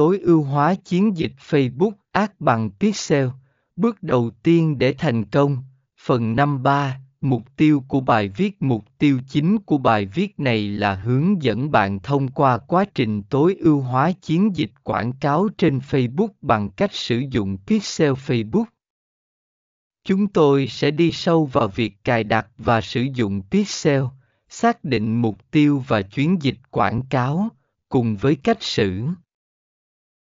tối ưu hóa chiến dịch Facebook Ad bằng Pixel. Bước đầu tiên để thành công. Phần 53, mục tiêu của bài viết Mục tiêu chính của bài viết này là hướng dẫn bạn thông qua quá trình tối ưu hóa chiến dịch quảng cáo trên Facebook bằng cách sử dụng Pixel Facebook. Chúng tôi sẽ đi sâu vào việc cài đặt và sử dụng Pixel, xác định mục tiêu và chuyến dịch quảng cáo, cùng với cách xử